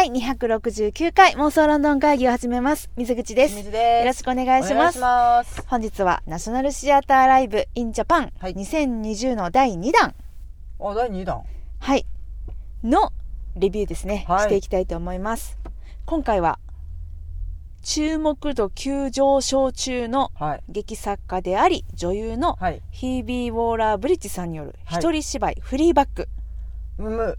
第269回妄想ロンドン会議を始めます。水口です。水です。よろしくお願いします。ます。本日はナショナルシアターライブ in Japan はい。2020の第2弾、あ第2弾。はい、のレビューですね、はい。していきたいと思います。今回は注目度急上昇中のはい。劇作家であり女優のはい。ヒービー・ウォーラー・ブリッジさんによるはい。一人芝居、フリーバック。むむ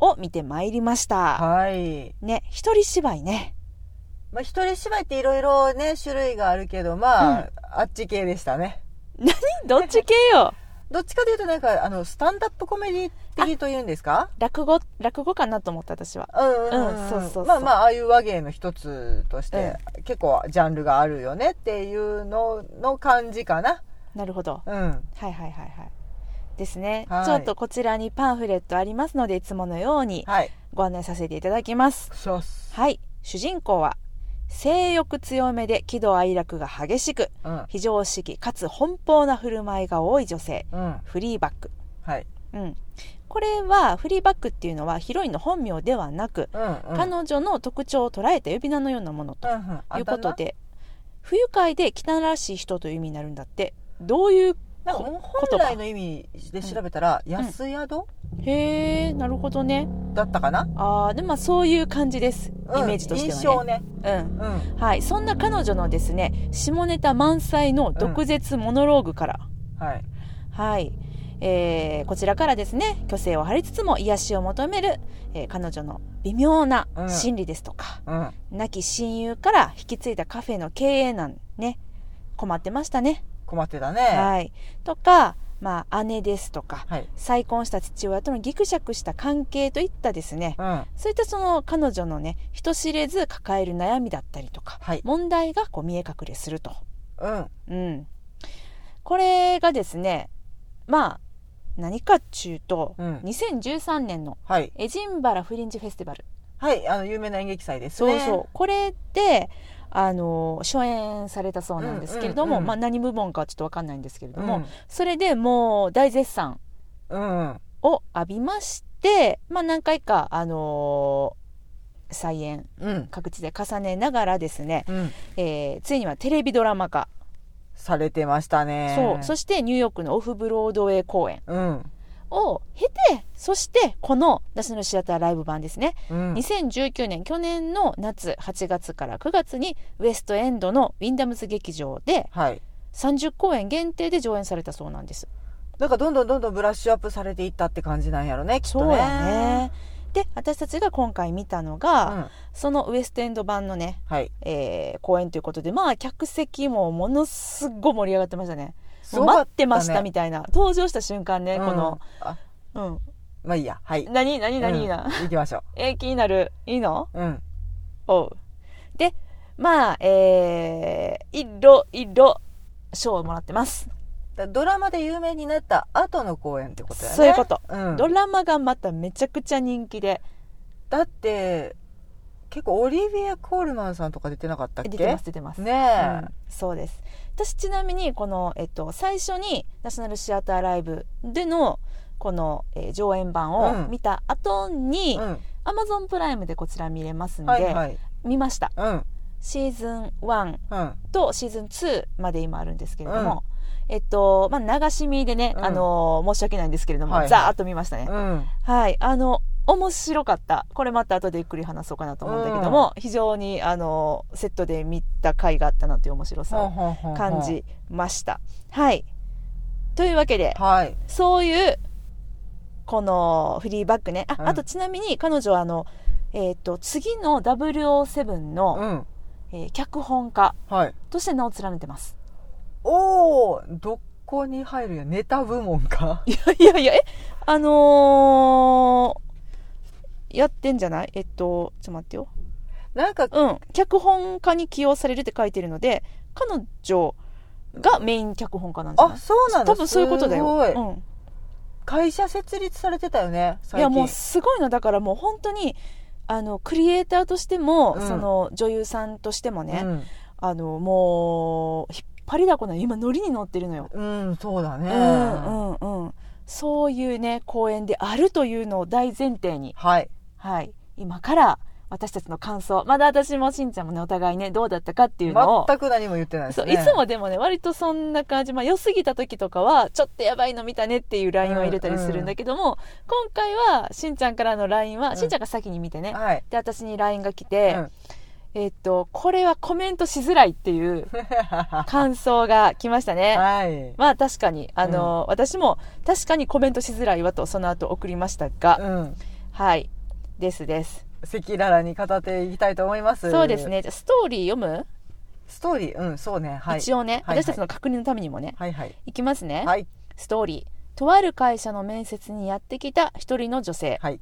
を見てまいりました。はい。ね、一人芝居ね。まあ一人芝居っていろいろね種類があるけどまあ、あっち系でしたね。何？どっち系よ？どっちかというとなんかあのスタンダップコメディ的というんですか？落語、落語かなと思った私は。うんうん、うんそうそうそう。まあまあああいう和芸の一つとして、結構ジャンルがあるよねっていうのの感じかな。なるほど。うん。はいはいはいはい。ですね、はい。ちょっとこちらにパンフレットありますので、いつものようにはい。ご案内させていただきます。そうっす。はい。主人公は、性欲強めで喜怒哀楽が激しく、うん。非常識かつ奔放な振る舞いが多い女性、うん。フリーバック。はい。うん。これは、フリーバックっていうのはヒロインの本名ではなく、うんうん。彼女の特徴を捉えた呼び名のようなものとうんうん。あいうことで、不愉快で汚らしい人という意味になるんだって。どういうなんかこ本来の意味で調べたら、安宿、へえなるほどね。だったかな、ああでもまあそういう感じです、うんイメージとしてはね。印象ね。うん。うん。はい。そんな彼女のですね下ネタ満載の毒舌モノローグから、はい。はい。えーこちらからですね虚勢を張りつつも癒しを求める、えー彼女の微妙なうん。心理ですとか、うん。亡き親友から引き継いだカフェの経営難ね。困ってましたね、困ってたね。はい。とかまあ姉ですとかはい。再婚した父親とのギクシャクした関係といったですね。うん。そういったその彼女のね人知れず抱える悩みだったりとかはい。問題がこう見え隠れすると、うん。うん、これがですねまあ何かっちゅうと、うん。2013年のはい。エジンバラフリンジフェスティバル、はい。あの有名な演劇祭ですね。そうそう。これであの初演されたそうなんですけれども、うんうんうんまあ、何部門かはちょっと分かんないんですけれども、うん。それでもう大絶賛うんを浴びまして、まあ、何回か、あのー再演うん。各地で重ねながらですね、うん。えーついにはテレビドラマ化、されてましたね。そう。そしてニューヨークのオフブロードウェイ公演。うんを経てそしてこの「ナショナルシアターライブ版」ですね、うん。2019年去年の夏8月から9月にウエストエンドのウィンダムズ劇場ではい。30公演限定で上演されたそうなんです。なんかどんどんどんどんブラッシュアップされていったって感じなんやろねきっとね。そうやね。で私たちが今回見たのが、うん。そのウエストエンド版のね、はい。えー公演ということでまあ客席もものすっごい盛り上がってましたね待ってましたみたいな。登場した瞬間ね、うん。この。あ。うん。まあいいや。はい。何？何？何な、うん行きましょ えー気になる？いいの？ううん。おう。でまあえー、いろいろ賞をもらってます、だドラマで有名になった後の公演ってことやね。そういうこと、うん、ドラマがまためちゃくちゃ人気で。だって結構オリビア・コールマンさんとか出てなかったっけ？出てます出てます。ねうえん、そうです。私ちなみにこの、えっと、最初にナショナルシアターライブでのこの、えー上演版をうん。見た後に、うん。アマゾンプライムでこちら見れますんで、はいはい。見ました。うん。シーズン1うん。とシーズン2まで今あるんですけれども、えっとまあ流し見でね、うん。あの申し訳ないんですけれども、はいはい。ざーっと見ましたね、うん。はい。あの面白かったこれまた後でゆっくり話そうかなと思うんだけども、非常にあのセットで見た回があったなという面白さを感じました。はい。というわけで、はいそういう、このフリーバックね。あ、うんあとちなみに彼女はあの、えっ、と、次の007の、うんえー脚本家はいとして名を連ねてます。おおどこに入るよネタ部門かいやいやいや、え、あのーやってんじゃない？えっと、ちょっと待ってよ。なんかうん。脚本家に起用されるって書いてるので、彼女がメイン脚本家なんじゃない？あそうなの多分そういうことだよ。うん。会社設立されてたよねいやもうすごいのだからもう本当にあのクリエイターとしても、うんその女優さんとしてもね、うんあのもう引っ張りだこな今ノリに乗ってるのよ、うん、そうだね。うんうんうんそういうね公演であるというのを大前提にはい。はい。今から私たちの感想。まだ私もしんちゃんもねお互いねどうだったかっていうのを。全く何も言ってないですね。そういつもでもね割とそんな感じ、まあ、良すぎた時とかはちょっとやばいの見たねっていう LINE を入れたりするんだけども、今回はしんちゃんからの LINE は、うん。しんちゃんが先に見てね、はい、で私に LINE が来て、うん。えっとこれはコメントしづらいっていう 感想が来ましたね。はい。まあ確かに。あの、私も確かにコメントしづらいわとその後送りましたが、うん。はいですです、赤裸々に語っていきたいと思います。そうですね。じゃあストーリー読む、ストーリー？うんそうね。はい。一応ね、はい私たちの確認のためにもね。はいはい。いきますね、はい。ストーリー。とある会社の面接にやってきた一人の女性。はい。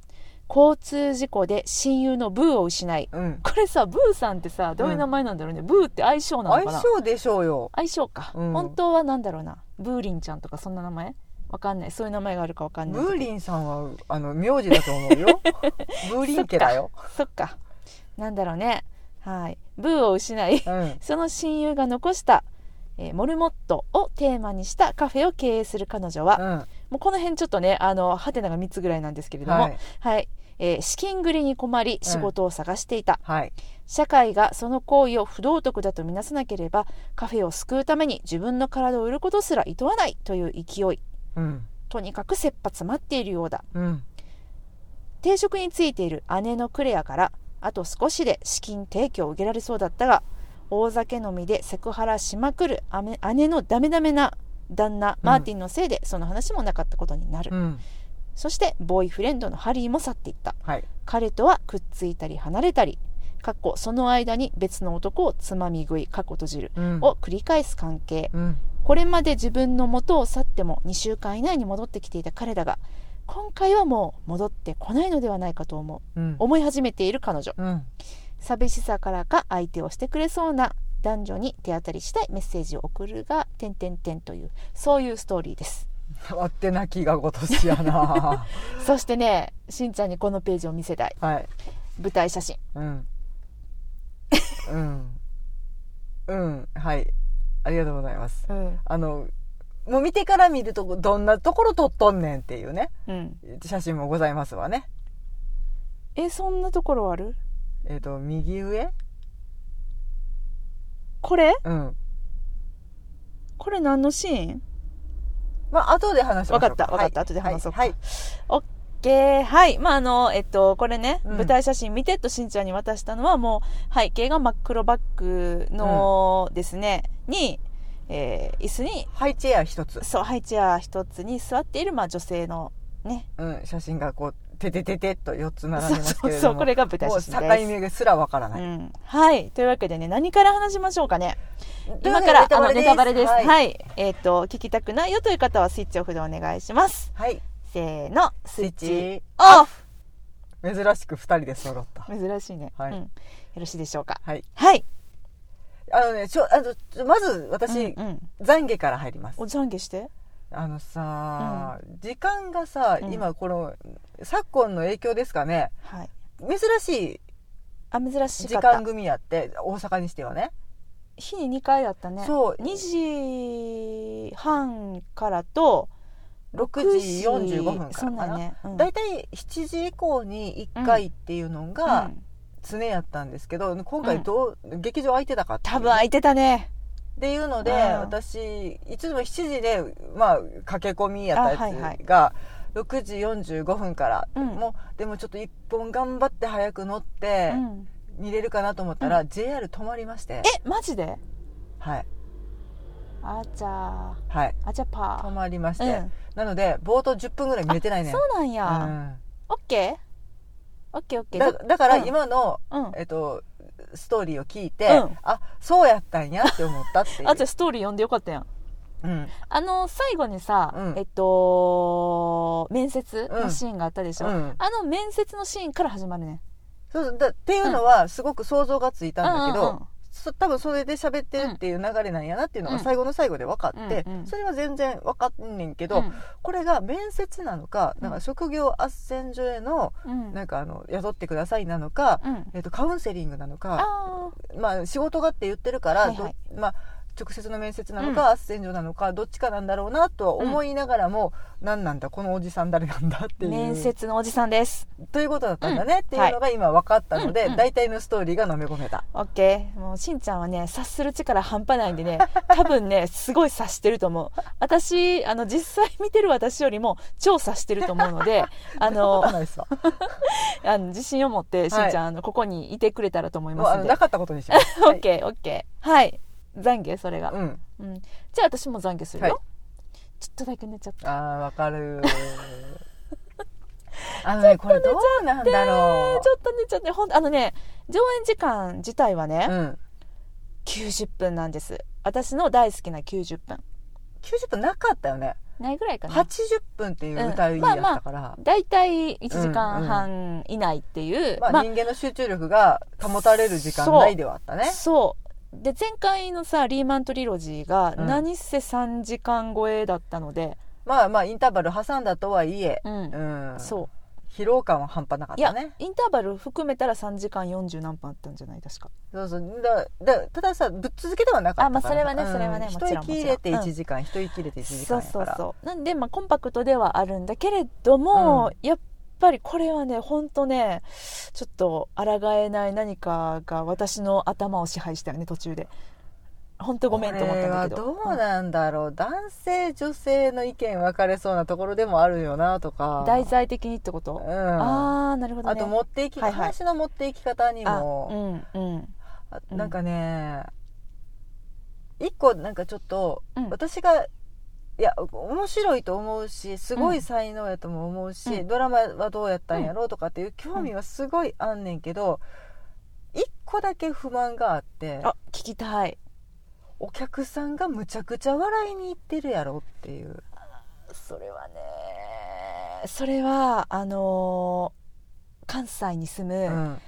交通事故で親友のブーを失い。うん。これさブーさんってさどういう名前なんだろうね、ブーって相性なのかな？相性でしょうよ。相性か、うん。本当はなんだろうな。ブーリンちゃんとかそんな名前？わかんない。そういう名前があるかわかんない。ブーリンさんはあの名字だと思うよ。ブーリン家だよ。そっか。なんだろうね。はい。ブーを失いうん。その親友が残した、えーモルモットをテーマにしたカフェを経営する彼女は、うん。もうこの辺ちょっとねあのハテナが3つぐらいなんですけれどもははい。い、えー資金繰りに困り仕事を探していた、はい。社会がその行為を不道徳だとみなさなければカフェを救うために自分の体を売ることすら厭わないという勢いうん。とにかく切羽詰まっているようだ。うん。定職についている姉のクレアからあと少しで資金提供を受けられそうだったが大酒飲みでセクハラしまくる姉姉のダメダメな旦那マーティンのせいでその話もなかったことになる、うん。そしてボーイフレンドのハリーも去っていった。はい。彼とはくっついたり離れたりかっこその間に別の男をつまみ食いかっこ閉じるうん。を繰り返す関係。うんこれまで自分の元を去っても2週間以内に戻ってきていた彼だが今回はもう戻ってこないのではないかと思う。うん。思い始めている彼女。うん。寂しさからか相手をしてくれそうな男女に手当たりしたいメッセージを送るが点々点というそういうストーリーです。割ってなきがごとしやな。そしてねしんちゃんにこのページを見せたい。はい。舞台写真。うん。うん。うん。はいありがとうございます。うん、あのもう見てから見るとどんなところ撮っとんねんっていうねうん、写真もございますわね。えそんなところある？えっ、と右上？これ？うん。これ何のシーン？まあ後で話しましょうわかったわかった。後で話そうか。はいーはい。まああのえっとこれね、うん。舞台写真見てとしんちゃんに渡したのはもう背景が真っ黒バッグのですね、に、えー椅子にハイチェア一つ、そうハイチェア一つに座っている、まあ、女性のね。うん、写真がこうててててっと4つ並んそうでますそうけれども。そうこれが舞台写真です。目すらわからない、うん、はい。というわけでね何から話しましょうかね。今からあのネタバレです。はい、はい、えっ、と聞きたくないよという方はスイッチオフでお願いします。はいせーのススイッチチオフ。珍しく2人で揃った。珍しいね、はい。うん、よろしいでしょうか？はい。はい。あのねちょあのまず私、うんうん、懺悔から入ります。お懺悔して。あのさ、時間がさ、うん。今この昨今の影響ですかね。はい。珍しあ珍い時しかった。間組やって大阪にしてはね。日に2回あったね。そう。2時半からと6時45分からかな？ね、うん。大体7時以降に1回っていうのうがん。常やったんですけど、今回どう、劇場空いてたか多分空いてたね。っていうので、うん。私いつも7時で、まあ、駆け込みやったやつが、6時45分から、うん。もうでもちょっと1本頑張って早く乗ってうん。見れるかなと思ったら、JR 止まりまして。えマジで？はいあちゃはい。あちゃまりまして、うん。なので冒頭10分ぐらい見れてないね。あそうなんうや、ん。オッケー？オッケーオッケー。だだからうん。今の、うん。えっと、ストーリーを聞いて、うん。あそうやったんやって思ったっていう。あじゃあストーリー読んでよかったやん。うん。あの最後にさ、うん。えっと面接のシーンがあったでしょ、うん。あの面接のシーンから始まるね。そうだっていうのはすごく想像がついたんだけど、うんうんうん。そ多分それで喋ってるっていう流れなんやなっていうのがうん。最後の最後で分かって、うんうんそれは全然分かんねんけど、うん。これが面接なのかうん。なんか職業斡旋所へのうん。なんかあの雇ってくださいなのか、うん。えっとカウンセリングなのかあまあ、仕事がって言ってるから、はいはい。どまあ、直接の面接なのか、斡旋所なのかどっちかなんだろうなとは思いながらも、何なんだこのおじさん誰なんだっていう。面接のおじさんです。ということだったんだね、うん。っていうのが今分かったので、うんうん大体のストーリーが飲み込めた、オッケーもうしんちゃんはね察する力半端ないんでね 多分ねすごい察してると思う。私あの実際見てる私よりも超察してると思うので あの あの自信を持ってしんちゃん、あのここにいてくれたらと思いますんで。なかったことにします、オッケーオッケー。はい懺悔それが、うん。うん、じゃあ私も懺悔するよ、はい。ちょっとだけ寝ちゃった。ああわかる。あのねこれどうなんだろちょっと寝ちゃってほんあのね上演時間自体はね、う、うん、90分なんです。私の大好きな90分。90分なかったよね。ないぐらいかな。80分っていう歌いやったから、大体1時間半以内っていう、まあ、人間の集中力が保たれる時間内ではあったね。そうで前回のさリーマントリロジーがうん。何せ3時間超えだったので、まあまあインターバル挟んだとはいえ、うん。うん、そう。疲労感は半端なかっいやたねインターバル含めたら3時間40何分あったんじゃない？確か。そうそう。だだたださぶっ続けではなかったから。あまあそれはねうん。それはねもちろん一息入れてもちろん。1時間、一息入れて1時そうそう間やから。そうなんで、まあ、コンパクトではあるんだけれども、やっぱりこれはね本当ねちょっと抗えない何かが私の頭を支配したよね途中で。本当ごめんと思ったんだけど。これはどうなんだろう、男性女性の意見分かれそうなところでもあるよなとか。題材的にってこと、うん。ああなるほどね。あと持っていき、はいはい。話の持っていき方にあも、うんうん。なんかね一個なんかちょっと、うん。私がいや面白いと思うしすごい才能やとも思うし、うん。ドラマはどうやったんやろうとかっていう興味はすごいあんねんけど一個だけ不満があってあ聞きたい。お客さんがむちゃくちゃ笑いに行ってるやろっていう。それはねそれはあのー関西に住む、うん。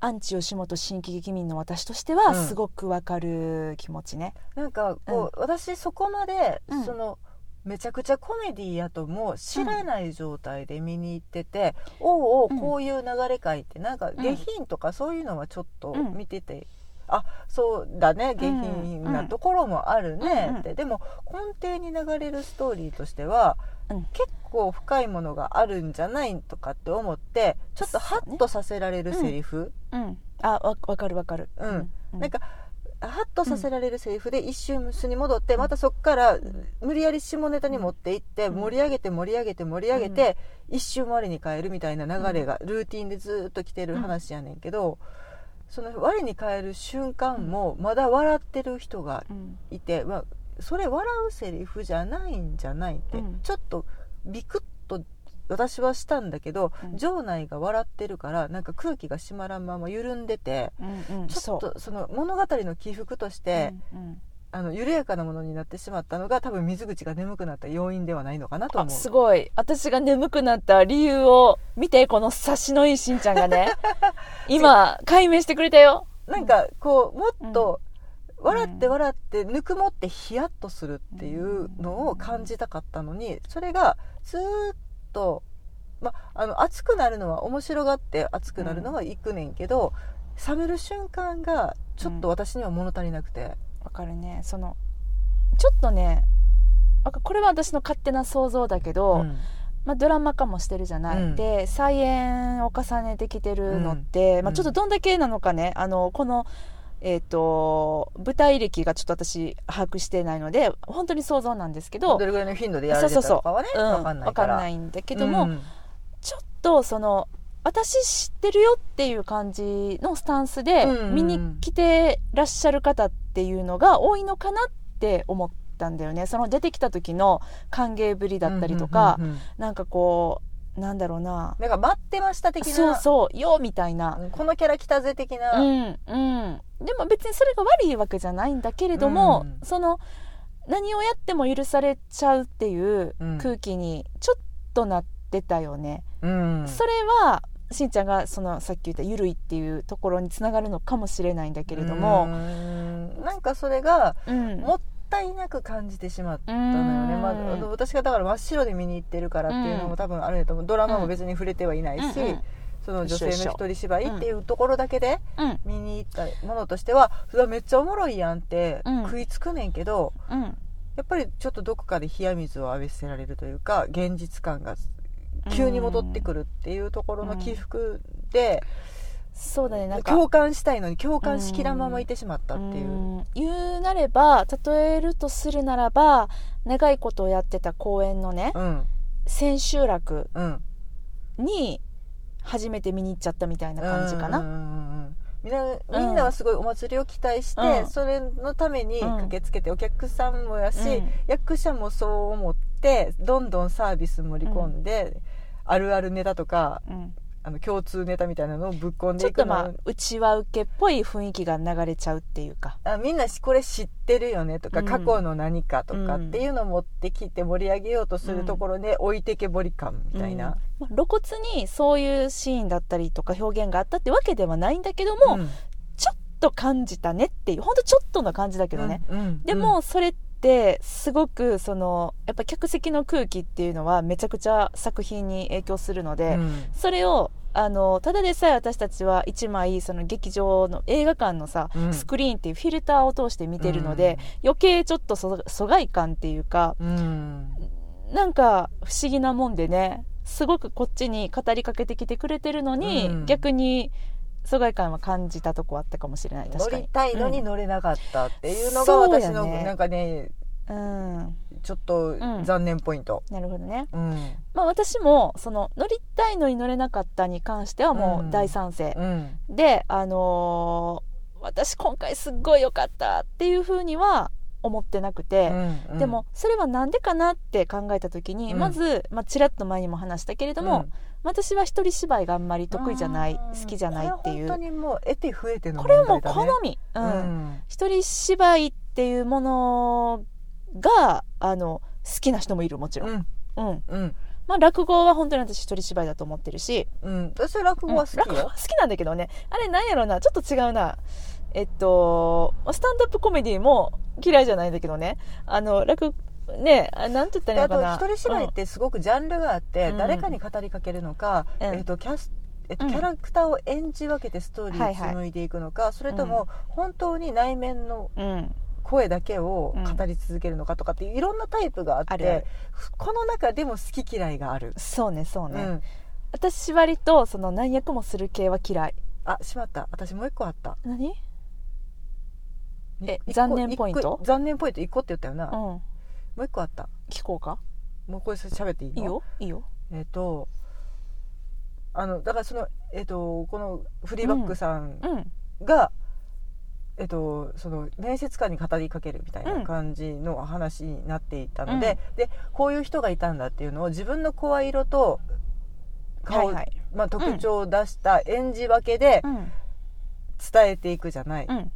アンチ吉本新喜劇民の私としてはうん。すごくわかる気持ちね、なんかこう、私そこまで、うん。そのめちゃくちゃコメディやとも知らない状態で見に行ってて、おうおうんうこういう流れかいってなんか下品とかそういうのはちょっとうん見てて、あそうだね下品なところもあるね。って、でも根底に流れるストーリーとしては、うん。結構深いものがあるんじゃないとかって思ってちょっとハッとさせられるセリフ、うん。あわわかるわかる。うん。うなんかハッとさせられるセリフで一瞬素に戻って、またそこから無理やり下ネタに持っていって、うん。盛り上げて盛り上げて盛り上げて、一瞬我に変えるみたいな流れがルーティンでずっと来てる話やねんけど、その我に変える瞬間もまだ笑ってる人がうん。いて、まあ、それ笑うセリフじゃないんじゃないって、うん。ちょっとビクッと私はしたんだけど、うん。場内が笑ってるからなんか空気が締まらんまま緩んでて。うんうん。ちょっとその物語の起伏として、うんうん。あの緩やかなものになってしまったのが多分水口が眠くなった要因ではないのかなと思う。あすごい。私が眠くなった理由を見てこの察しのいいしんちゃんがね。今解明してくれたよ。なんかこうもっとうん。笑って笑ってぬくもってヒヤッとするっていうのを感じたかったのにそれがずーっと、ま、あの熱くなるのは面白がって熱くなるのはいくねんけど、冷める瞬間がちょっと私には物足りなくて、わかるね。そのちょっとねこれは私の勝手な想像だけど、うん。まあ、ドラマ化もしてるじゃない、うん。で再演を重ねてきてるのって、うん。まあ、ちょっとどんだけなのかね。あのこの、えー、と舞台歴がちょっと私把握してないので本当に想像なんですけどどれぐらいの頻度でやられてたとかはねうん分かんないから。わかんないんだけども、うん。ちょっとその私知ってるよっていう感じのスタンスでうん見に来てらっしゃる方っていうのが多いのかなって思ったんだよね。その出てきた時の歓迎ぶりだったりとか、なんかこうなんだろうな。なんか待ってました的な。そうそうよみたいな。このキャラ来たぜ的な、うんうん。でも別にそれが悪いわけじゃないんだけれども、うん。その何をやっても許されちゃうっていううん。空気にちょっとなってたよね、うん。それはしんちゃんがそのさっき言った「ゆるい」っていうところにつながるのかもしれないんだけれどうも、ん。なんかそれがうん。もったいなく感じてしまったのよね、うん。まあ、私がだから真っ白で見に行ってるからっていうのうん。も多分あるんやと思う。ドラマも別に触れてはいないし、うんうん。その女性の一人芝居っていうところだけでうん。見に行ったものとしては、うわめっちゃおもろいやんってうん。食いつくねんけど、うん。やっぱりちょっとどこかで冷や水を浴びせられるというか現実感が急に戻ってくるっていうところの起伏で、そうだねなんか。共感したいのに共感しきらんままいてしまったっていう。うん。言うなれば例えるとするならば長いことをやってた公演のねうん千秋楽うん。に初めて見に行っちゃったみたいな感じかな、みんなみんなはすごいお祭りを期待して、うん。それのために駆けつけてお客さんもやし、うん。役者もそう思ってどんどんサービス盛り込んで、あるあるネタとかうんあの共通ネタみたいなのをぶっ込んでいくの。ちょっとまあうちは受けっぽい雰囲気が流れちゃうっていうか。あみんなこれ知ってるよねとか、うん。過去の何かとかうんっていうのを持ってきて盛り上げようとするところで置いてけぼり感みたいな、うん。まあ露骨にそういうシーンだったりとか表現があったってわけではないんだけども、うん。ちょっと感じたねっていうほんとちょっとの感じだけどね、でもそれってすごくそのやっぱ客席の空気っていうのはめちゃくちゃ作品に影響するので、うん。それをあのただでさえ私たちは1枚その劇場の映画館のさ、うん。スクリーンっていうフィルターを通して見てるので、余計ちょっとそ疎外感っていうかうん。なんか不思議なもんでねすごくこっちに語りかけてきてくれてるのに、うん。逆に疎外感は感じたとこあったかもしれない。確乗かに。りたいのに乗れなかったっていうのが私のなんかねうん、うんちょっとん。残念ポイント、なるほどね。うん。まあ私もその乗りたいのに乗れなかったに関してはもう大賛成、うん。であのー私今回すっごい良かったっていうふうには思ってなくて、うんでもそれはなんでかなって考えた時に、うん。まず、まあ、ちらっと前にも話したけれども、私は一人芝居があんまり得意じゃないうん好きじゃないっていう。本当にもう得て増えてのこれはもう好み、ううん。ん一人芝居っていうものがあの好きな人もいるもちろん、うん。うん。うん。まあ、落語は本当に私一人芝居だと思ってるし、うん。私は落語は好きよ。うん。落語は好きなんだけどね。あれなんやろうな。ちょっと違うな。えっとスタンドアップコメディも嫌いじゃないんだけどね。あの落ねあなんて言ったらいいのかな。と一人芝居ってすごくジャンルがあって、うん。誰かに語りかけるのか、うん。えっとキャスえっと、うん。キャラクターを演じ分けてストーリーをはいはい。紡いでいくのか、それとも本当に内面の声だけをうん。語り続けるのかとかっていろんなタイプがあってこの中でも好き嫌いがある、そうねそうね、うん、私割とその何役もする系は嫌い。あしまった。私もう一個あった。何？え残念ポイント？残念ポイント1個って言ったよな、うんもう一個あった。聞こうか？もうこれ喋っていいの？いいよ。いいよ。えっ、とあのだからそのえっ、とこのフリーバックさんうん。が、えっと、その面接官に語りかけるみたいな感じの話になっていたので,、でこういう人がいたんだっていうのを自分の声色と顔、はいはい。まあ、特徴を出した演じ分けでうん。伝えていくじゃない、うん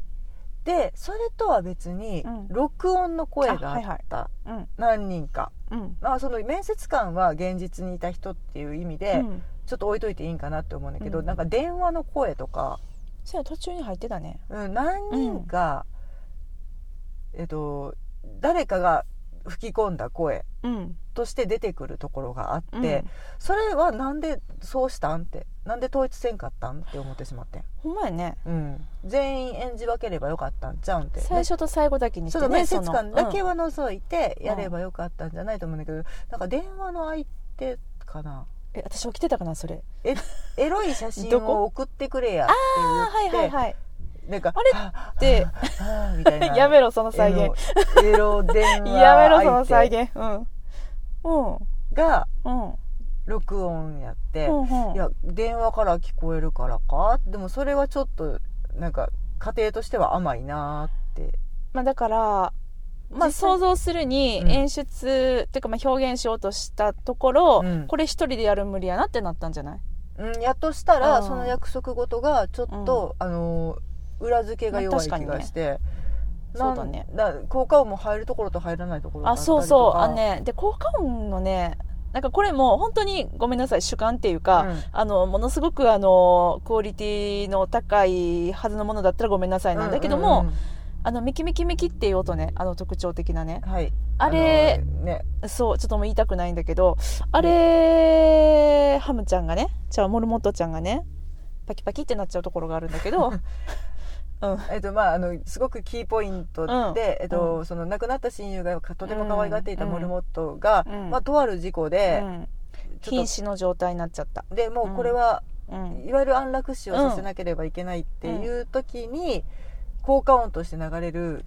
でそれとは別にうん。録音の声があった、あはいはい。うん。何人か、うん。まあ、その面接官は現実にいた人っていう意味で、うん。ちょっと置いといていいんかなって思うんだけど、うん。なんか電話の声とか、そうや途中に入ってたね。うん、何人か、えっと誰かが吹き込んだ声うん。として出てくるところがあって、うん。それはなんでそうしたんってなんで統一せんかったんって思ってしまってん、ほんまやね。うん、全員演じ分ければよかったんちゃうんって。最初と最後だけにしてね面接官だけはは除いてやればよかったんじゃないと思うんだけど、なんか電話の相手かな。え私起きてたかなそれ。えエロい写真どこ？を送ってくれやってあはい言って、はいはいなんかあれ？はでははみたいな。やめろその再現。エロ電話やめろその再相現。うん。うん。手がうん。録音やって、うんうん。いや電話から聞こえるからか？でもそれはちょっとなんか家庭としては甘いなって。まあだからまあ想像するにうん。演出、っていうかまあ表現しようとしたところ、うん。これ一人でやる無理やなってなったんじゃない？うん、やっとしたらうん。その約束事がちょっと、あの裏付けが弱い気がして、なんそうだね。だ効果音も入るところと入らないところがあそうそう。あのねで効果音のねなんかこれも本当にごめんなさい主観っていうか、うん。あのものすごくあのクオリティの高いはずのものだったらごめんなさいなんだけども、うんうんあのミキミキミキっていう音ねあの特徴的なね。はい。あれのね。そうちょっともう言いたくないんだけどあれハムちゃんがねじゃあモルモットちゃんがねパキパキってなっちゃうところがあるんだけどうん えっとまあ、あのすごくキーポイントで、うん。えっとうその亡くなった親友がとても可愛がっていたモルモットが、うん。まあ、とある事故で瀕死の状態になっちゃった、とでもうこれは、うん。いわゆる安楽死をさせなければいけないっていう時に、効果音として流れる、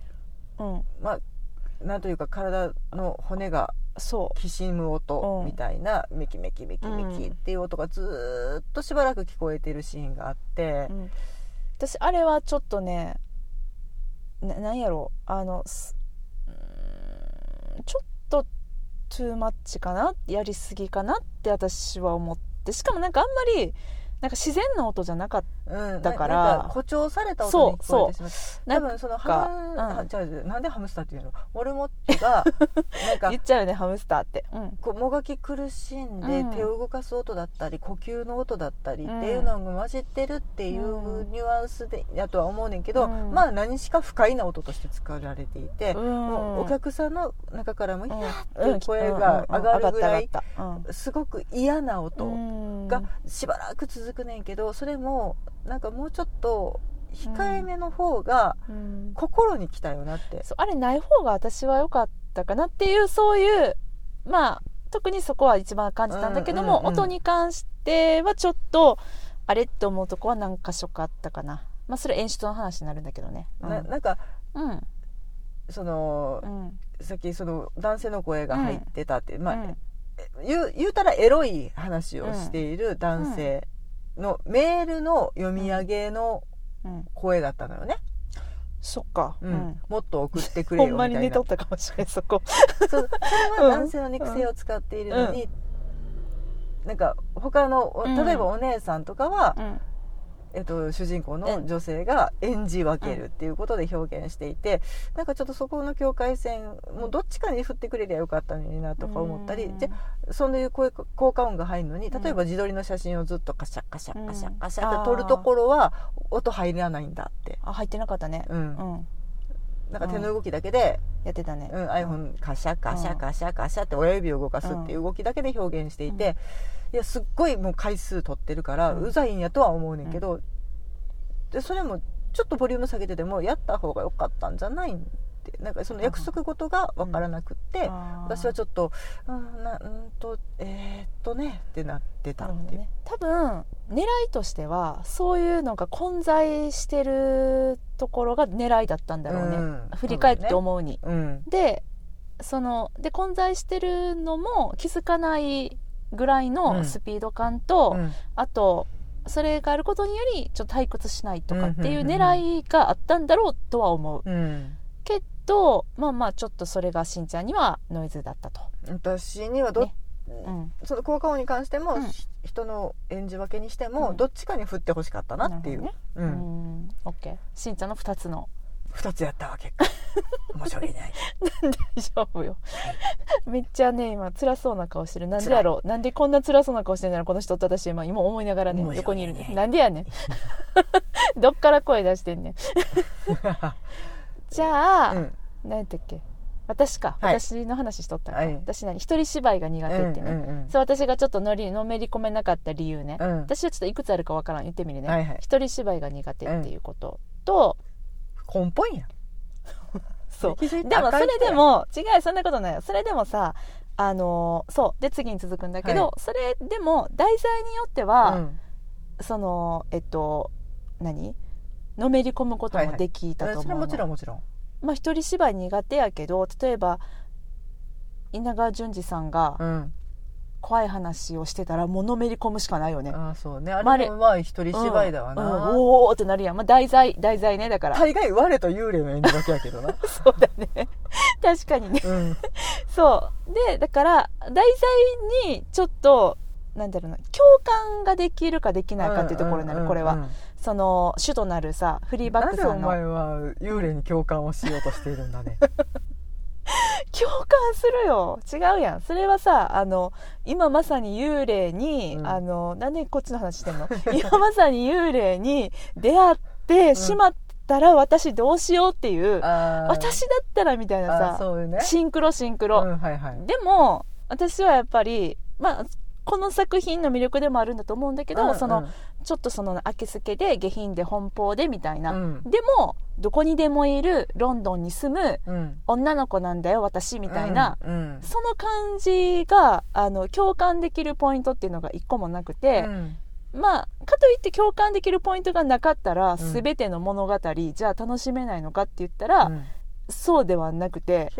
うん、まあ、なんというか体の骨がそきしむ音うん。みたいな、メキメキメキメキっていう音がずーっとしばらく聞こえてるシーンがあって私あれはちょっとねななんやろう。あのちょっとトゥーマッチかな？やりすぎかなって私は思って。しかもなんかあんまりなんか自然な音じゃなかっうん、だから誇張された音に聞こえてしま多分そのハム、うんあじゃあなんでハムスターっていうの？モルモットがなんか言っちゃうよねハムスターって、うん、こうもがき苦しんでうん。手を動かす音だったり、呼吸の音だったりっていうのが混じってるっていうニュアンスでやとは思うねんけど、うん。まあ何しか不快な音として作られていて、うん。もうお客さんの中からも「いやー」って声が上がるぐらいすごく嫌な音。うん。がしばらく続くねんけどそれもなんかもうちょっと控えめの方がうん。心に来たよなって、そうあれない方が私は良かったかなっていうそういうまあ特にそこは一番感じたんだけども、うんうんうん音に関してはちょっとあれって思うとこは何箇所かあったかな。まあそれ演出の話になるんだけどね。うん。ななんかうん。そのう、ん。さっきその男性の声が入ってたって、まあうん。言う言うたらエロい話をしている男性のメールの読み上げのうん声だったのよね、そっか、ううん。んもっと送ってくれほんよみたいな。まに寝とったかもしれないそこ。そう。それは男性の肉声を使っているのに、なんか他の例えばお姉さんとかは、うんえっと、主人公の女性が演じ分けるっていうことで表現していて、なんかちょっとそこの境界線もうどっちかに振ってくれりゃよかったのになとか思ったり、うん。じゃそういう声効果音が入るのにうん。例えば自撮りの写真をずっとカシャカシャカシャカシャうんって撮るところは音入らないんだって、あ入ってなかったね。うん。うんなんか手の動きだけで、やってたね、うん、iPhone カシャカシャカシャカシャって親指を動かすっていう動きだけで表現していて、いやすっごいもう回数取ってるから、ううんざいんやとは思うねんけど、でそれもちょっとボリューム下げてでもやった方が良かったんじゃないんってなんかその約束事が分からなくって、あー私はちょっと「うんなうんとえー、っとね」ってなってたってね、多分狙いとしてはそういうのが混在してるところが狙いだったんだろうね、うん。振り返って思うに。うん。でそので混在してるのも気づかないぐらいのスピード感と、うん。あとそれがあることによりちょっと退屈しないとかっていううんうんうん。狙いがあったんだろうとは思う。うんけどまあまあちょっとそれがしんちゃんにはノイズだったと。私にはど、ね。うん。その効果音に関しても、うん。人の演じ分けにしても、うん。どっちかに振ってほしかったなっていう、なるう、うん。ん、オッケー。しんちゃんの2つの。2つやったわけ 申し訳ない。大丈夫よ。めっちゃね今辛そうな顔してる。なんでやろう。なんでこんな辛そうな顔してんだろうこの人って私今今思いながらね横にいる。ね なんでやねん。どっから声出してんねんじゃあ、うん。何やったっけ？私か、はい。私の話しとったか、はい。私何？一人芝居が苦手ってね、うんうんそう私がちょっとのりのめり込めなかった理由ね、うん。私はちょっといくつあるかわからん。言ってみるね、はいはい。一人芝居が苦手っていうことと、根本やん。そう。でもそれでも違うそんなことないよ。それでもさあのーそう。で次に続くんだけど、はい。それでも題材によっては、うん。そのえっと何？のめり込むこともできたと思うの、それもちろんもちろん。まあ一人芝居苦手やけど例えば稲川淳二さんがうん怖い話をしてたらもうのめり込むしかないよね、ああそうね。あまあれもまあ一人芝居だわな、うんうんおおってなるやん、まあ、題材題材ね。だから。大概我と幽霊の演じ分けやけどな。そうだね。確かにね。うん。そう。でだから題材にちょっとなんだろうな共感ができるかできないかっていうところになる、これは、うんうんうんその主となるさフリーバッなぜおクさんの前は幽霊に共感をしようとしているんだね。共感するよ。違うやん。それはさあの今まさに幽霊に、うん。あのなんでこっちの話してんの？今まさに幽霊に出会ってしまっったら私どうしようっていうあー。私だったらみたいなさね。シンクロシンクロ、うんはいはい。でも私はやっぱりまあこの作品の魅力でもあるんだと思うんだけど、うんうん。そのちょっとその明けすけで下品で奔放でみたいな、うん。でもどこにでもいるロンドンに住むうん。女の子なんだよ私みたいな、うんうん。その感じがあの共感できるポイントっていうのが一個もなくて、うん。まあかといって共感できるポイントがなかったら、ん。全ての物語じゃあ楽しめないのかって言ったら、うんそうではなくて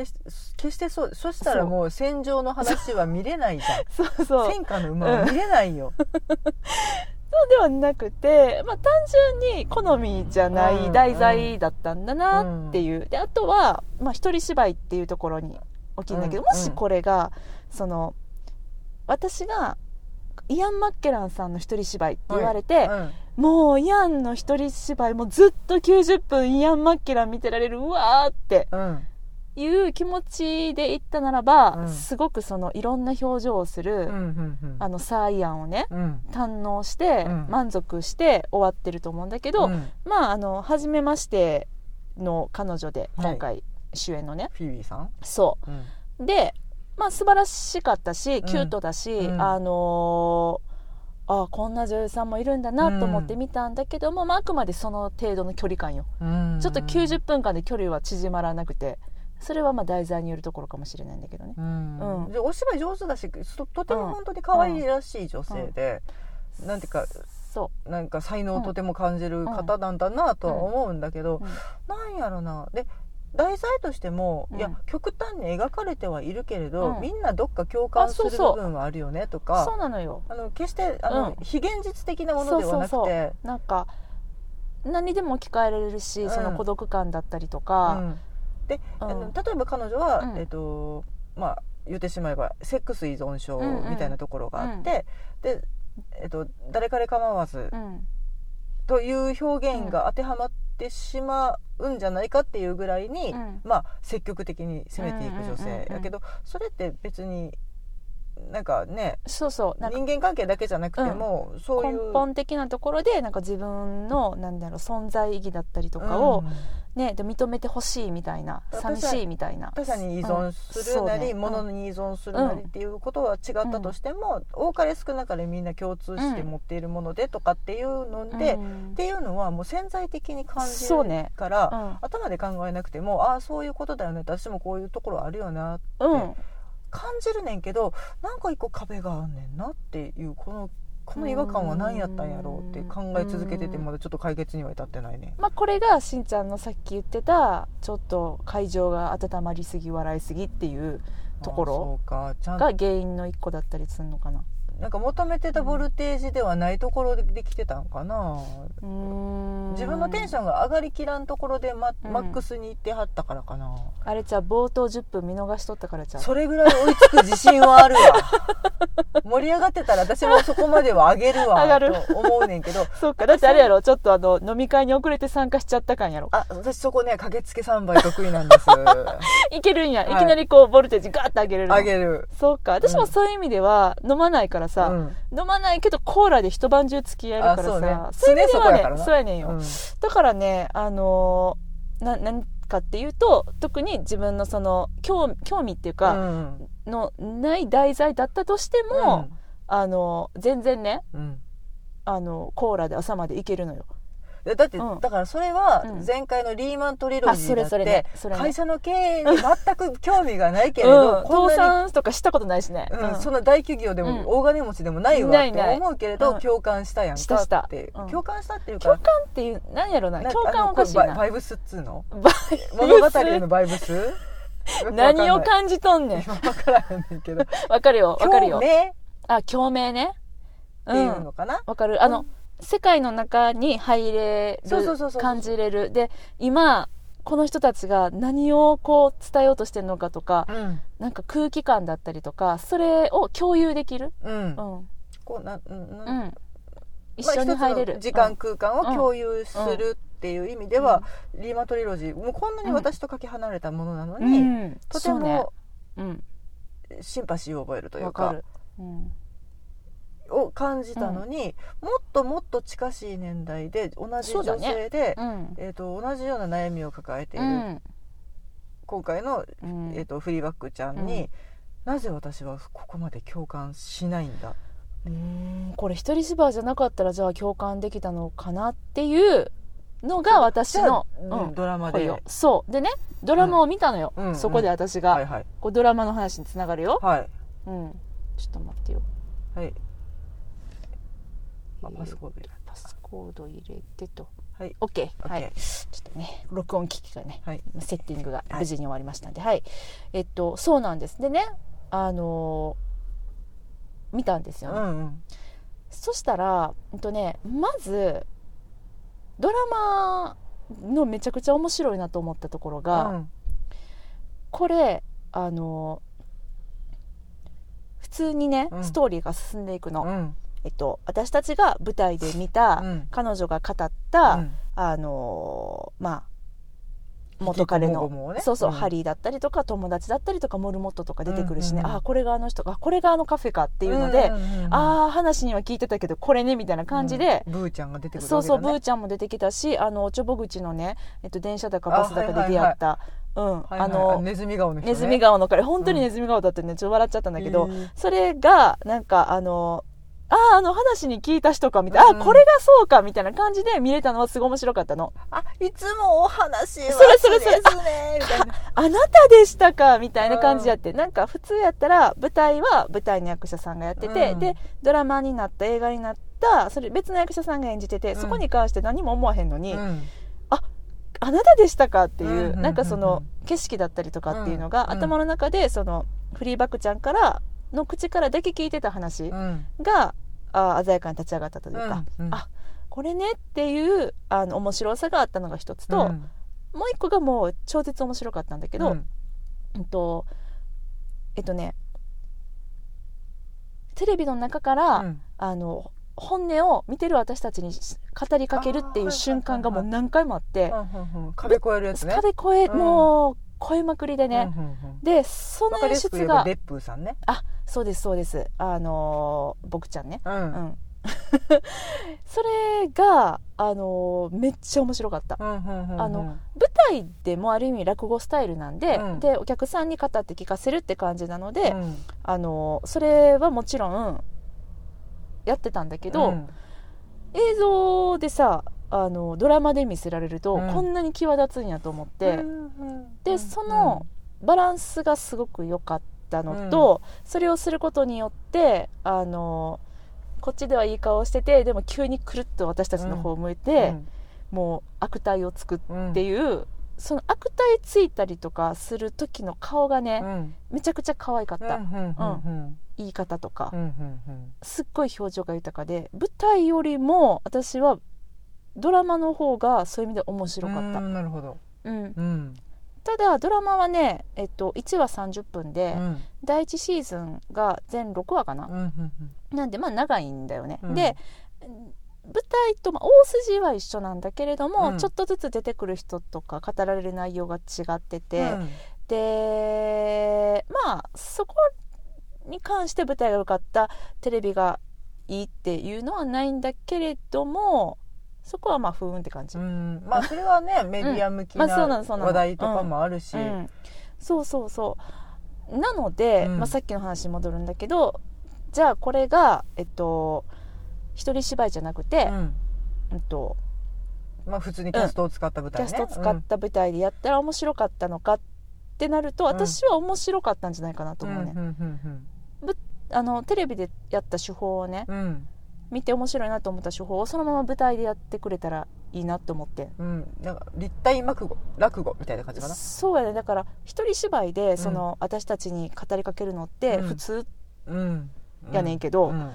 決してそうそしたらもう戦場の話は見れないじゃん。そうそう。戦火の馬は見れないよ、そうではなくて、まあ、単純に好みじゃなうんい題材だったんだなっていう、であとは、まあ、一人芝居っていうところに大きいんだけど、うんもしこれがその私がイアン・マッケランさんの一人芝居って言われて、うんもうイアンの一人芝居もうずっと90分イアン・マッケラン見てられるうわーってうん。いう気持ちで言ったならば、うん。すごくそのいろんな表情をする、うんうんうん。あのサーイアンをねうん。堪能して、うん。満足して終わってると思うんだけど、うん。まああの初めましての彼女ではい。今回主演のね、フィービーさん、そう。でまあ素晴らしかったしキュートだし、うん。あのーあこんな女優さんもいるんだなと思って見たんだけども、まあ、あくまでその程度の距離感よ、うん。ちょっと90分間で距離は縮まらなくてそれはまあ題材によるところかもしれないんだけどね。うん。うん。でお芝居上手だしととても本当に可愛らしい女性で、なんていうかそなんか才能をとても感じる方なんだなとは思うんだけど、う、うん。なんやろな。で題材としても、うん。いや極端に描かれてはいるけれど、うん。みんなどっか共感する部分はあるよねとそうかなのよ。あの決してあの、うん。非現実的なものではなくてそなんか何にでも置き換えられるし、うん。その孤独感だったりとうか、ん。で、うん。あの例えば彼女は、うん。えっとまあ言ってしまえばセックス依存症みたいなところがあって、で、えっと、誰彼構わずうん。という表現が当てはまってしまうんじゃないかっていうぐらいに、うん。まあ、積極的に攻めていく女性やけどそれって別になんかねそうそう人間関係だけじゃなくても、そういう根本的なところでなんか自分のなんだろう存在意義だったりとかを、うん。ね、で認めてほしいみたいな寂しいみたいな。他者に依存するなり、うん。物に依存するなりっていうことは違ったとしても、多かれ少なかれみんな共通して持っているものでとかっていうので、うん。っていうのはもう潜在的に感じるから、うん。頭で考えなくてもああそういうことだよね。私もこういうところあるよなってうん感じるねんけどなんか一個壁があんねんなっていうこのこの違和感は何やったんやろうって考え続けててうんまだちょっと解決には至ってないね。まあ、これがしんちゃんのさっき言ってたちょっと会場が温まりすぎ笑いすぎっていうところがと原因の一個だったりするのかななんか求めてたボルテージではないところでできてたんかな。自分のテンションが上がりきらんところでマ,、うん。マックスに行ってはったからかな。あれじゃう冒頭10分見逃しとったからじゃうそれぐらい追いつく自信はあるわ。盛り上がってたら私もそこまでは上げるわと思うねんけど。そうか。だってあれやろちょっとあの飲み会に遅れて参加しちゃった感やろ。あ私そこね駆けつけ3倍得意なんです。いけるんや、はい。い、きなりこうボルテージガーッて上げれるの。上げる。そうか。私もそういう意味では飲まないからさ、うん。飲まないけどコーラで一晩中付き合えるからさあそうね。いう意味では常そそうやねんよ、うん。だからねあのーな何かっていうと特に自分のその興興味っていううか、ん。のない題材だったとしても、あの全然ねうん。あのコーラで朝までいけるのよ。でだって、うん。だからそれはうん。前回のリーマントリロあジーだって、会社の経営に全く興味がないけれど、うん、倒産とかしたことないしね、うん。うん。そんな大企業でうん。も大金持ちでもないわって思うけれど、うん。共感したやんかって、う。ん。共感したっていうか共感っていう何やろな。な共感おかしいな。バイブスっつうの？バイ物語へのバイブス？何をか感じとんねん。分からへんねんけど。わかるよわかるよ。共鳴？っあ共鳴ね。ていうのかな、わかる。あの、世界の中に入れる感じれる。で今この人たちが何をこう伝えようとしてるのかとかうん。なんか空気感だったりとかそれを共有できる、うん。うん。こうなうんうなん。ん、一緒に入れる、時間空間を共有するっていう意味では、リーマトリロジーもうこんなに私とかけ離れたものなのうに、ん、うんとてもうん。シンパシーを覚えるというか。わかる、うん、を感じたのに、もっともっと近しい年代で同じ女性で、うん。えー、と同じような悩みを抱えていうる、ん。今回の、うん。えー、とフリーバックちゃんに、うん。なぜ私はここまで共感しないんだ？うーんこれ一人芝居じゃなかったらじゃあ共感できたのかなっていうのが私の、うんドラマで。そう。でねドラマを見たのよ、うん。そこで私が、はいはい。こうドラマの話につながるよ、はい。うん。ちょっと待ってよ。はいあパスコード入れパスコード入れてと。はい。OK はい。ちょっとね録音機器がねはい。セッティングがはい。無事に終わりましたんで。はい、えっとそうなんです。でねあのー見たんですよね、うんうん。そしたら、うんとね、まずドラマのめちゃくちゃ面白いなと思ったところが、うん。これあの普通にね、うん。ストーリーが進んでいくの、うんえっと、私たちが舞台で見た、うん。彼女が語った、うん。あのまあ元彼のね。そうそう、うん。ハリーだったりとか友達だったりとかモルモットとか出てくるしね、うんうんうん。あこれがあの人あこれがあのカフェかっていうので、んんうんああ話には聞いてたけどこれねみたいな感じで、うん。ブーちゃんが出てくるそうそう、ブわーちゃんも出てきたしあのおちょぼ口のね、えっと、電車だかバスだかで出会った、うん。はいはいあのネズミ顔の人ね。ネズミ顔の彼本当にネズミ顔だってねちょっと笑っちゃったんだけど、それがなんかあのあああの話に聞いた人かみたいな、うん。あこれがそうかみたいな感じで見れたのはすごい面白かったの。あいつもお話はそれそれそれ。ですねみたいな。あなたでしたかみたいな感じやって、なんか普通やったら舞台は舞台の役者さんがやってて、うん。でドラマになった映画になったそれ別の役者さんが演じてて、うん。そこに関して何も思わへんのに、うん。あなたでしたかっていう、うんうんうんうん。なんかその景色だったりとかっていうのが、うん。頭の中でそのフリーバックちゃんからの口からだけ聞いてた話うん。が、あ鮮やかに立ち上がったというか、うんうん。あこれねっていうあの面白さがあったのが一つと、うん。もう一個がもう超絶面白かったんだけど、うん。うんとえっとねテレビの中から、うん。あの本音を見てる私たちに語りかけるっていう瞬間がもう何回もあって壁越えるやつね。壁越え、うん。もう超えまくりでね、うんうんうん。でその演出がやすく言えばデップーさんね。あそうですそうです。あのー僕ちゃんね。ううん。ん それがあのーめっちゃ面白かった。うんうんうんうん。あの舞台でもある意味落語スタイルなんで,、うん。でお客さんに語って聞かせるって感じなので、うん。あのそれはもちろんやってたんだけど、うん。映像でさあのドラマで見せられると、うん。こんなに際立つんやと思って、でそのバランスがすごく良かったのと、それをすることによってあのこっちではいい顔しててでも急にくるっと私たちの方を向いて、もう悪態をつくうんっていう、その悪態ついたりとかする時の顔がね、うん。めちゃくちゃ可愛かった、言い方とか、うんうんうん。すっごい表情が豊かで舞台よりも私はドラマの方がそういう意味で面白かった、うんなるほど。うん。うん。ただドラマはね、えっと、1話30分で、うん。第1シーズンが全6話かな、うんうん。なんでまあ長いんだよね、うん。で舞台とまあ大筋は一緒なんだけれども、うん。ちょっとずつ出てくる人とか語られる内容が違ってて、うん。でまあそこに関して舞台が良かったテレビがいいっていうのはないんだけれどもそこはまあふーんって感じ、うん。まあそれはねメディア向きな話題とかもあるし。うん。そうそうそう。なので、うん。まあ、さっきの話に戻るんだけどじゃあこれがえっと一人芝居じゃなくて、うん。うんとまあ普通にキャストを使った舞キャ台ねスト使った舞台でやったら面白かったのかってなると、私は面白かったんじゃないかなと思うね、あのテレビでやった手法をねうんうん見て面白いなと思った手法をそのまま舞台でやってくれたらいいなと思って。うん。なんか立体落語落語みたいな感じかな？そうやね。だから一人芝居でその、私たちに語りかけるのってうん。普通うん。やねんけどうん。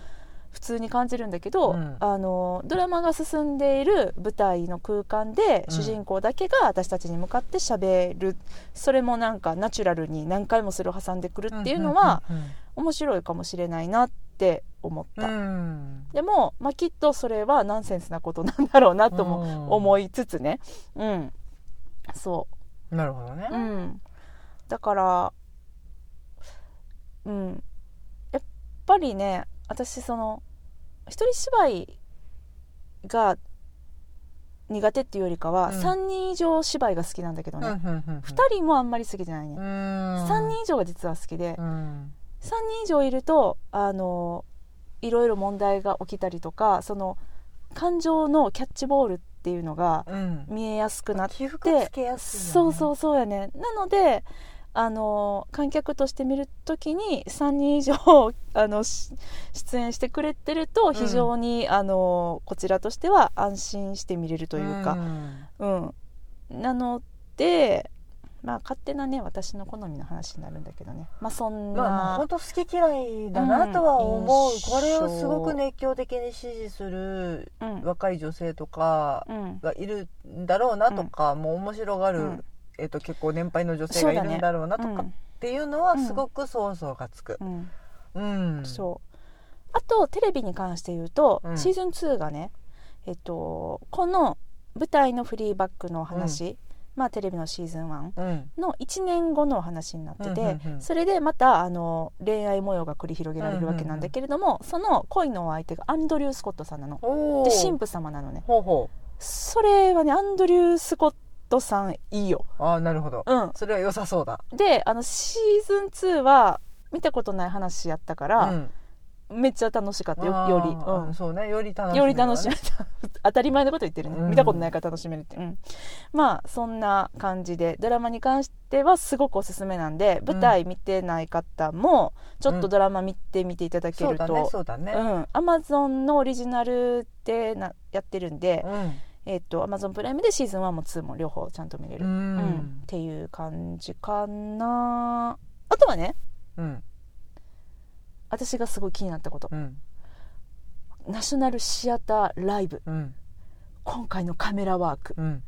普通に感じるんだけど、うん。あのドラマが進んでいる舞台の空間でうん。主人公だけが私たちに向かって喋る、それもなんかナチュラルに何回もそれを挟んでくるっていうのは面白いかもしれないなって思った、うん。うんでも、まあ、きっとそれはナンセンスなことなんだろうなともうん。思いつつね。うん。そなるほどね。ううん。だからうん。やっぱりね私その一人芝居が苦手っていうよりかは、うん。3人以上芝居が好きなんだけどね、2 2人もあんまり好きじゃないね、3 3人以上が実は好きで、うん。3人以上いるとあのいろいろ問題が起きたりとかその感情のキャッチボールっていうのがうん。見えやすくなって、起伏つけやすいよね。そうそうそうやね。なのであの観客として見るときに3人以上 あのし出演してくれてると非常に、あのこちらとしては安心して見れるというか、ん。うん、なのでまあ勝手なね私の好みの話になるんだけどね。まあそんな、まあ本当好き嫌いだなとは思う、うんこれをすごく熱狂的に支持するうん。若い女性とかうん。がいるんだろうなとか、もう面白がる、うん。えっと結構年配の女性がいるんだろうなとかっていうのはすごく想像がつく。う。ん。うん、そう。あとテレビに関して言うと、うん。シーズン2がねえっとこの舞台のフリーバックの話、まあテレビのシーズン1うん。の1年後のお話になってて、それでまたあの恋愛模様が繰り広げられるわけなんだけれども、その恋のお相手がアンドリュー・スコットさんなの。おで神父様なのね。ほうほそれはねアンドリュー・スコットさんいいよ。うああなるほど、うん。それは良さそうだ。であのシーズン2は見たことない話やったから、うんめっちゃ楽しかったよより、うん。そうねより楽しめね。り楽しめた 当たり前のこと言ってるね、うん。見たことないから楽しめるって、うん、まあそんな感じでドラマに関してはすごくおすすめなんで舞台見てない方もちょっとドラマ見てみていただけるそうだねとそうだね。うん。アマゾンのオリジナルでなやってるんで、うん。えっとアマゾンプライムでシーズン1も2も両方ちゃんと見れる、ううんん。っていう感じかな。あとはねうん私がすごい気になったこと。うん。ナショナルシアターライブ。うん。今回のカメラワーク。うん。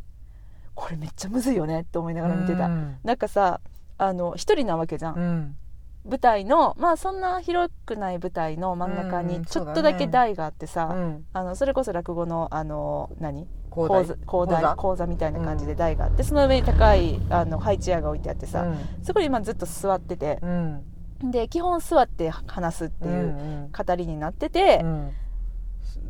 これめっちゃむずいよねって思いながら見てた、うん。なんかさあの一人なわけじゃん、うん。舞台のまあそんな広くない舞台の真ん中うんにちょっとだけ台があってさ、うん。あのそれこそ落語のあの何？講講座講座講座。みたいな感じで台があって、その上に高いあのハイチェアが置いてあってさ、そこに今ずっと座ってて。う、んで基本座って話すってうんいううん語りになっててう、ん。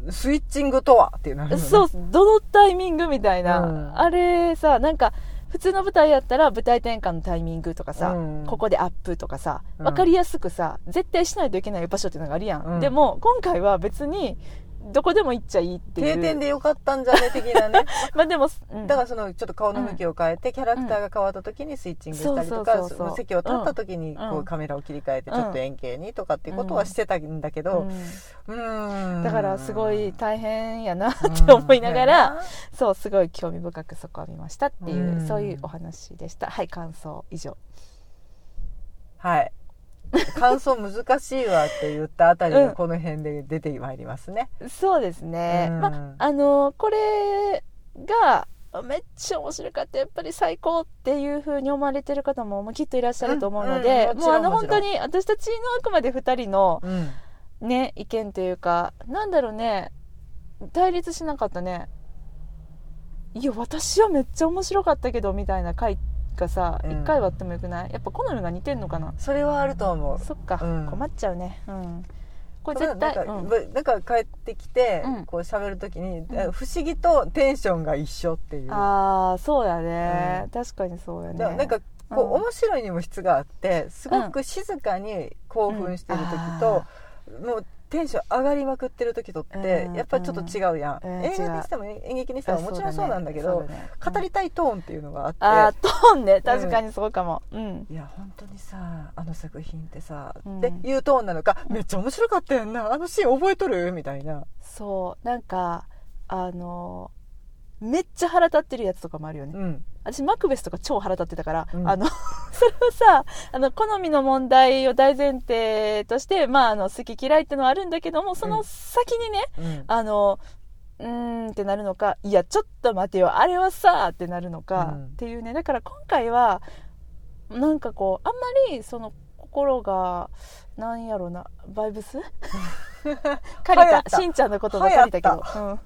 ススイッチングとはっていうのあるよね。そうどのタイミングみたいな、うん。あれさなんか普通の舞台やったら舞台転換のタイミングとかさ、うん。ここでアップとかさうん。分かりやすくさ、絶対しないといけない場所っていうのがあるやん、うん。でも今回は別にどこでも行っちゃいいっていう。定点でよかったんじゃね的なね。まあでも、うん。だからそのちょっと顔の向きを変えてキャラクターが変わった時にスイッチングしたりとかそ席を立った時にこうカメラを切り替えてうん。ちょっと円形にとかっていうことはしてたんだけどうん。うん。だからすごい大変やなっうんて思いながら、そうすごい興味深くそこを見ましたっていう、うん。そういうお話でした。はい感想以上。はい感想難しいわって言ったあたりうんがこの辺で出てまいりますね。そうですね、うん。まあのこれがめっちゃ面白かった。やっぱり最高っていう風に思われてる方もきっといらっしゃると思うので、うんうんもちもうあの本当に私たちのあくまで2人のうん。ね意見というかなんだろうね対立しなかったね。いや私はめっちゃ面白かったけどみたいな回がさ、うん。1回はあってもよくない？やっぱ好みが似てんのかな？それはあると思う。そっか、うん。困っちゃうね。うん。これ絶対なんか,、うん。なんか帰ってきて、うん。こう喋る時に、ん。不思議とテンションが一緒っていう。ああそうやね、うん。確かにそうやね。だなんかこう、うん。面白いにも質があってすごく静かに興奮してる時と、もうテンション上がりまくってる時とって、うんやっぱりちょっと違うやん、うん映画にしても演劇にしてももちろんそうなんだけどそうだね。語りたいトーンっていうのがあって、あートーンね。確かにそうかも。うん、いや本当にさあの作品ってさ、うん。っていうトーンなのかめっちゃ面白かったやんな。あのシーン覚えとるみたいな。そう。なんかあのめっちゃ腹立ってるやつとかもあるよね、うん私マクベスとか超腹立ってたから、うん。あの それはさあの好みの問題を大前提として、まあ、あの好き嫌いってのはあるんだけどもその先にね、うん。あのうーんってなるのかいやちょっと待てよあれはさってなるのか、うん。っていうねだから今回はなんかこうあんまりその心がなんやろなバイブス？借りた。た。しんちゃんの言葉借りたけど、うん、なんか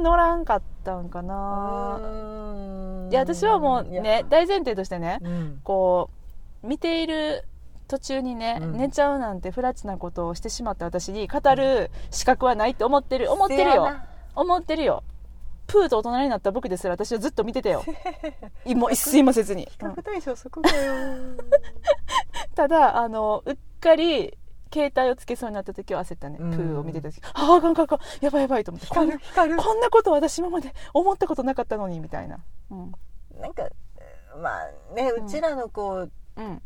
乗らんかったんかな、うん。いや私はもうね大前提としてねうん。こう見ている途中にね、うん。寝ちゃうなんて不埒なことをしてしまった私に語る資格はないって思ってる。思ってるよ。思ってるよプーと大人になった僕ですら私はずっと見てたよ。いもう一睡もせずに、比うん較対象そこかよ。ただあのうっかり携帯をつけそうになった時は焦ったね、うん。プーを見てた時。あああかんあかんあかん。やばいやばいと思って。こんこんなこと私今まで思ったことなかったのにみたいな。うん。なんかまあねうちらのこううん。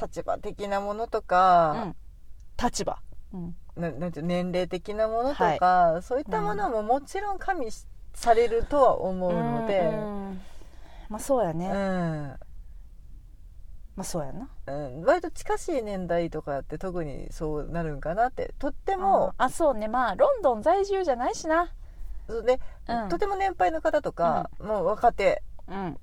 立場的なものとうか、ん。立場。うん。ななんていう年齢的なものとか、そういったものももちろん加味しされるとは思うので、うんまあそうやね、うん。まあそうやな。うん、割と近しい年代とかって特にそうなるんかなって。とっても、あそうね。まあロンドン在住じゃないしな。そうね。うん。とても年配の方とか、もう若手うん。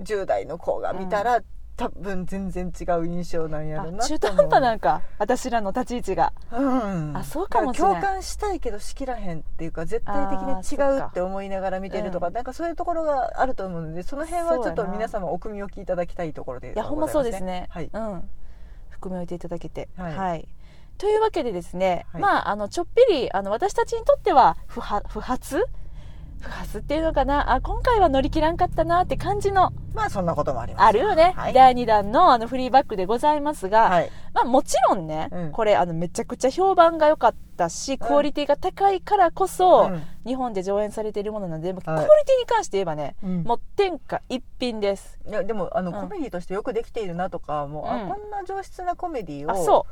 10代の子が見たら、多分全然違う印象なんやろう。なあ中途半端なんか私らの立ち位置が。うん、あそうかもしれない共感したいけどしきらへんっていうか絶対的に違うって思いながら見てるとか、うん。なんかそういうところがあると思うのでその辺はちょっと皆様お汲み置きいただきたいところでいやほんまそうですね。はい、うん。含み置いていただけて。は、はいい。というわけでですね、はい。まああのちょっぴりあの私たちにとっては不発不発不発っていうのかな？あ今回は乗り切らんかったなって感じのまあそんなこともあります。あるよね、はい、第2弾のあのフリーバックでございますが、はい。まあ、もちろんね、うん。これあのめちゃくちゃ評判が良かったしクオリティが高いからこそ、うん。日本で上演されているものなので、クオリはいティに関して言えばね、うん。もう天下一品です。いやでもあの、うん。コメディとしてよくできているなとかもう、あうん。こんな上質なコメディをあそ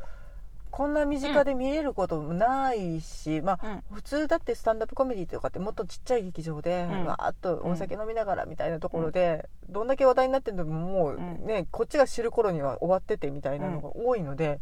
こんな身近で見れることもないし、まあう、うん、普通だってスタンダップコメディとかってもっとちっちゃい劇場で、うん。わーっとお酒飲みながらみたいなところで、どんだけ話題になってるのももうね、こっちが知る頃には終わっててみたいなのが多いので、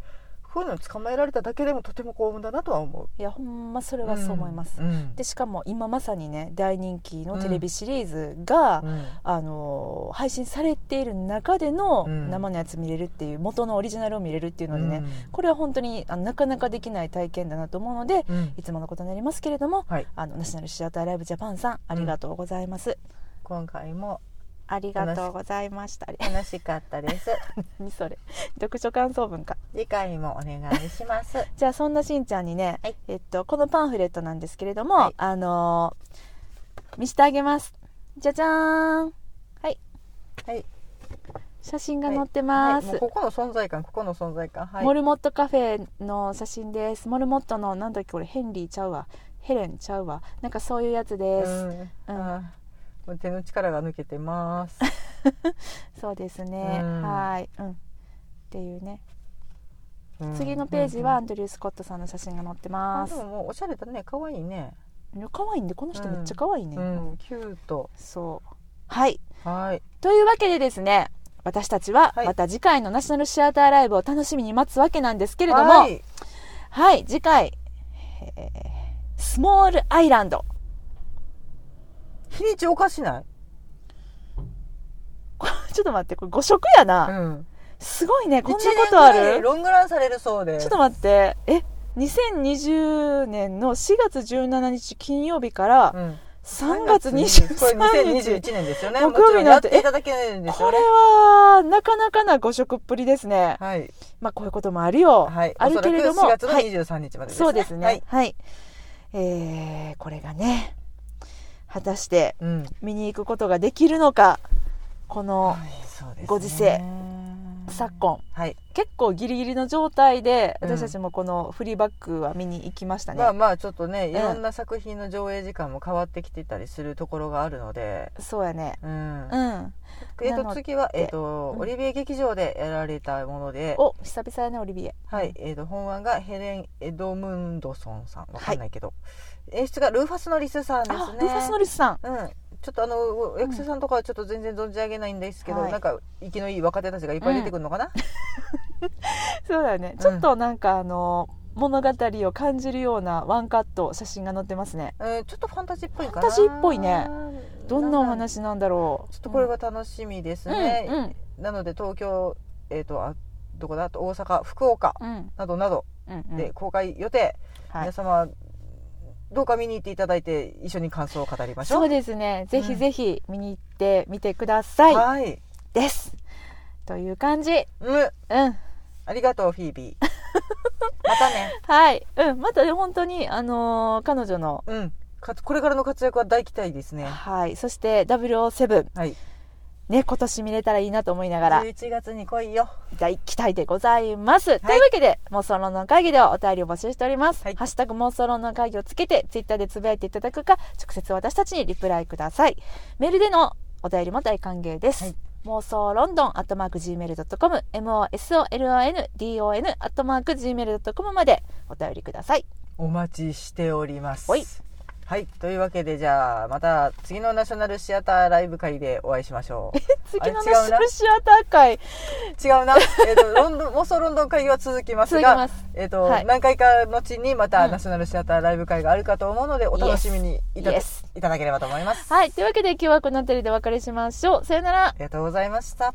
こういうの捕まえられただけでもとても幸運だなとは思う。いやほんまそれはそう思います、うんでしかも今まさにね大人気のテレビシリーズが、うん。あのー配信されている中でのうん。生のやつ見れるっていう元のオリジナルを見れるっていうのでね、うん。これは本当にあのなかなかできない体験だなと思うので、うん。いつものことになりますけれども、はい、あのナショナルシアターライブジャパンさんありがとうございます、今回もありがとうございました。楽しかったです。何それ。読書感想文か。次回もお願いします。じゃあそんなしんちゃんにね、はい。えっと、このパンフレットなんですけれども、はい。あのー見せてあげます。じゃじゃーん。はい。はい。写真が載ってます、はい。ここの存在感ここの存在感。はい。モルモットカフェの写真です。モルモットのなんだっけこれヘンリーちゃうわ。ヘレンちゃうわ。なんかそういうやつです、うん手の力が抜けてます。そうですね、うん。はい。うん。っていうね。うん。次のページはアうん。ンドリュー・スコットさんの写真が載ってあます。でももうおしゃれだね。可愛いね。可愛いんでこの人めっちゃ可愛いね、うん。キュート。そう。はい。はい。というわけでですね私たちははい。また次回のナショナルシアターライブを楽しみに待つわけなんですけれども。は、はいい。次回、えースモールアイランド日にちおかしない？ちょっと待ってこれ誤色やな、うん。すごいねこんなことある？ロングランされるそうでちょっと待って。え2020年の4月17日金曜日からうん。3月これ23 2021日年ですよね。木曜日になってていただけないんですこれはなかなかな誤色っぷりですね。はい。まあこういうこともあるよ、はい。あるけれどもおそらく4月のはい。23日までですね。そうですね。ははいい、えーこれがね果たしてうん。見に行くことができるのかこのご時世昨今。はい。結構ギリギリの状態でうん。私たちもこのフリーバックは見に行きましたね、まあまあちょっとねいうん。ろんな作品の上映時間も変わってきてたりするところがあるので。そうやね。うん。うん。えっと次はえっとうんオリビエ劇場でやられたもので。お久々やねオリビエ。はい、えー、と本案がヘレン・エドムンドソンさん。わかんないけど、演出がルーファス・ノリスさんですね。あルーファス・ノリスさん。うん、ちょっとあの役者さんとかはちょっと全然存じ上げないんですけど、はい。なんか生きのいい若手たちがいっぱい出てくるのかな、そうだよね、ん。ちょっとなんかあの物語を感じるようなワンカット写真が載ってますね。うんちょっとファンタジーっぽいかな。ファンタジーっぽいね。どんなおちょ話なんだろう。っとこれは楽しみですね、うんうん。なので東京えっ、とあどこだ？あと大阪福岡うん。などなどうんうん。で公開予定、はい。皆様どうか見に行っていただいて一緒に感想を語りましょう。そうですね。ぜひぜひ見に行ってみてください、はい。です。という感じ。うん。うん。ありがとうフィービー。またね。はい。うん。またね、本当に、あのー彼女の、うん。かこれからの活躍は大期待ですね。はい。そして、007。はいね、今年見れたらいいなと思いながら、11月に来いよ大期待でございます。というわけで、妄想論の会議ではお便りを募集しております。はいハッシュタグ妄想論の会議をつけて、ツイッターでつぶやいていただくか、直接私たちにリプライください。メールでのお便りも大歓迎です。はい妄想ロンドンアットマーク Gmail.com MOSOLONDON アットマーク Gmail.com までお便りください。お待ちしておりますはいというわけでじゃあまた次のナショナルシアターライブ会でお会いしましょう。次のナショナルシアター会？違うな、えっとロンドン 妄想ロンドン会議は続きますがす。えっとはい。何回か後にまたうん。ナショナルシアターライブ会があるかと思うのでお楽しみにいた,、いただければと思います、はい。というわけで今日はこの辺りでお別れしましょう。さよなら。あ。りがとうございました